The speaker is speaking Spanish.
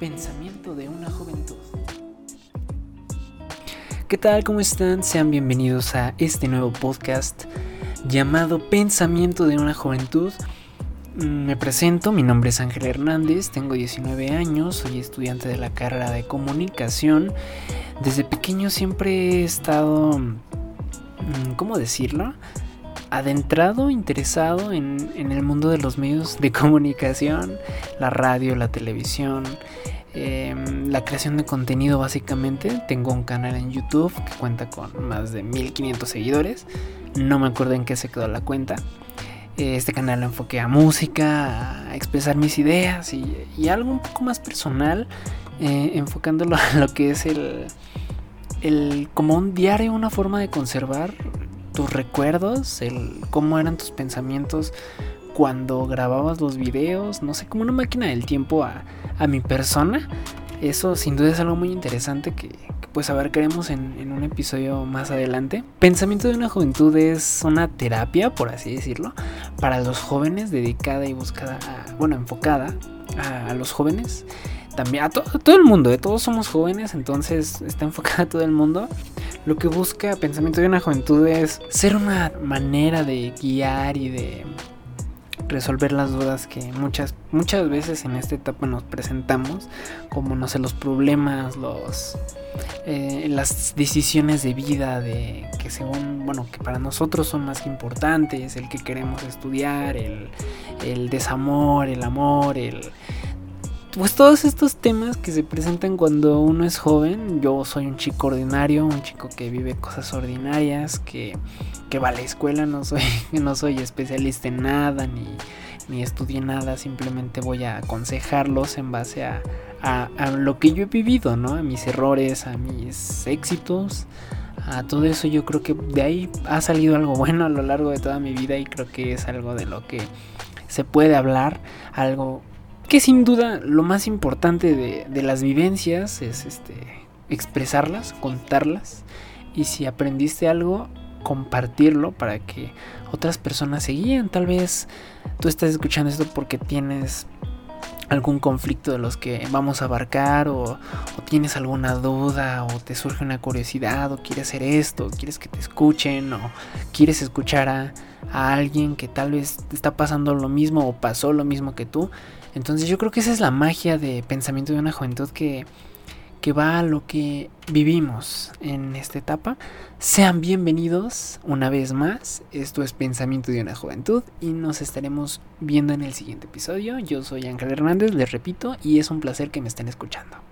Pensamiento de una juventud. ¿Qué tal? ¿Cómo están? Sean bienvenidos a este nuevo podcast llamado Pensamiento de una juventud. Mm, me presento, mi nombre es Ángel Hernández, tengo 19 años, soy estudiante de la carrera de comunicación. Desde pequeño siempre he estado, mm, ¿cómo decirlo? Adentrado, interesado en, el mundo de los medios de comunicación, la radio, la televisión, em, la creación de contenido básicamente. Tengo un canal en YouTube que cuenta con más de 1500 seguidores. No me acuerdo en qué se quedó la cuenta. Este canal lo enfoqué a música, a expresar mis ideas y, algo un poco más personal, eh, enfocándolo a lo que es el, el como un diario, una forma de conservar tus recuerdos, el cómo eran tus pensamientos cuando grababas los videos, no sé, como una máquina del tiempo a, mi persona. Eso sin duda es algo muy interesante que, pues a ver queremos en, en, un episodio más adelante. Pensamiento de una juventud es una terapia, por así decirlo, para los jóvenes, dedicada y buscada, bueno, enfocada a, los jóvenes. También a, todo el mundo, ¿eh? todos somos jóvenes, entonces está enfocada a todo el mundo lo que busca Pensamiento de una Juventud es ser una manera de guiar y de resolver las dudas que muchas muchas veces en esta etapa nos presentamos como no sé los problemas los eh, las decisiones de vida de que según bueno que para nosotros son más importantes el que queremos estudiar el, el desamor el amor el pues todos estos temas que se presentan cuando uno es joven, yo soy un chico ordinario, un chico que vive cosas ordinarias, que, va a la escuela, no soy, no soy especialista en nada, ni, ni estudié nada, simplemente voy a aconsejarlos en base a, a, lo que yo he vivido, ¿no? A mis errores, a mis éxitos, a todo eso yo creo que de ahí ha salido algo bueno a lo largo de toda mi vida y creo que es algo de lo que se puede hablar, algo que sin duda lo más importante de, las vivencias es este, expresarlas, contarlas y si aprendiste algo, compartirlo para que otras personas se guíen. Tal vez tú estás escuchando esto porque tienes algún conflicto de los que vamos a abarcar o, o, tienes alguna duda o te surge una curiosidad o quieres hacer esto, o quieres que te escuchen o quieres escuchar a, a alguien que tal vez está pasando lo mismo o pasó lo mismo que tú. Entonces yo creo que esa es la magia de pensamiento de una juventud que, que va a lo que vivimos en esta etapa. Sean bienvenidos una vez más. Esto es Pensamiento de una Juventud y nos estaremos viendo en el siguiente episodio. Yo soy Ángel Hernández, les repito, y es un placer que me estén escuchando.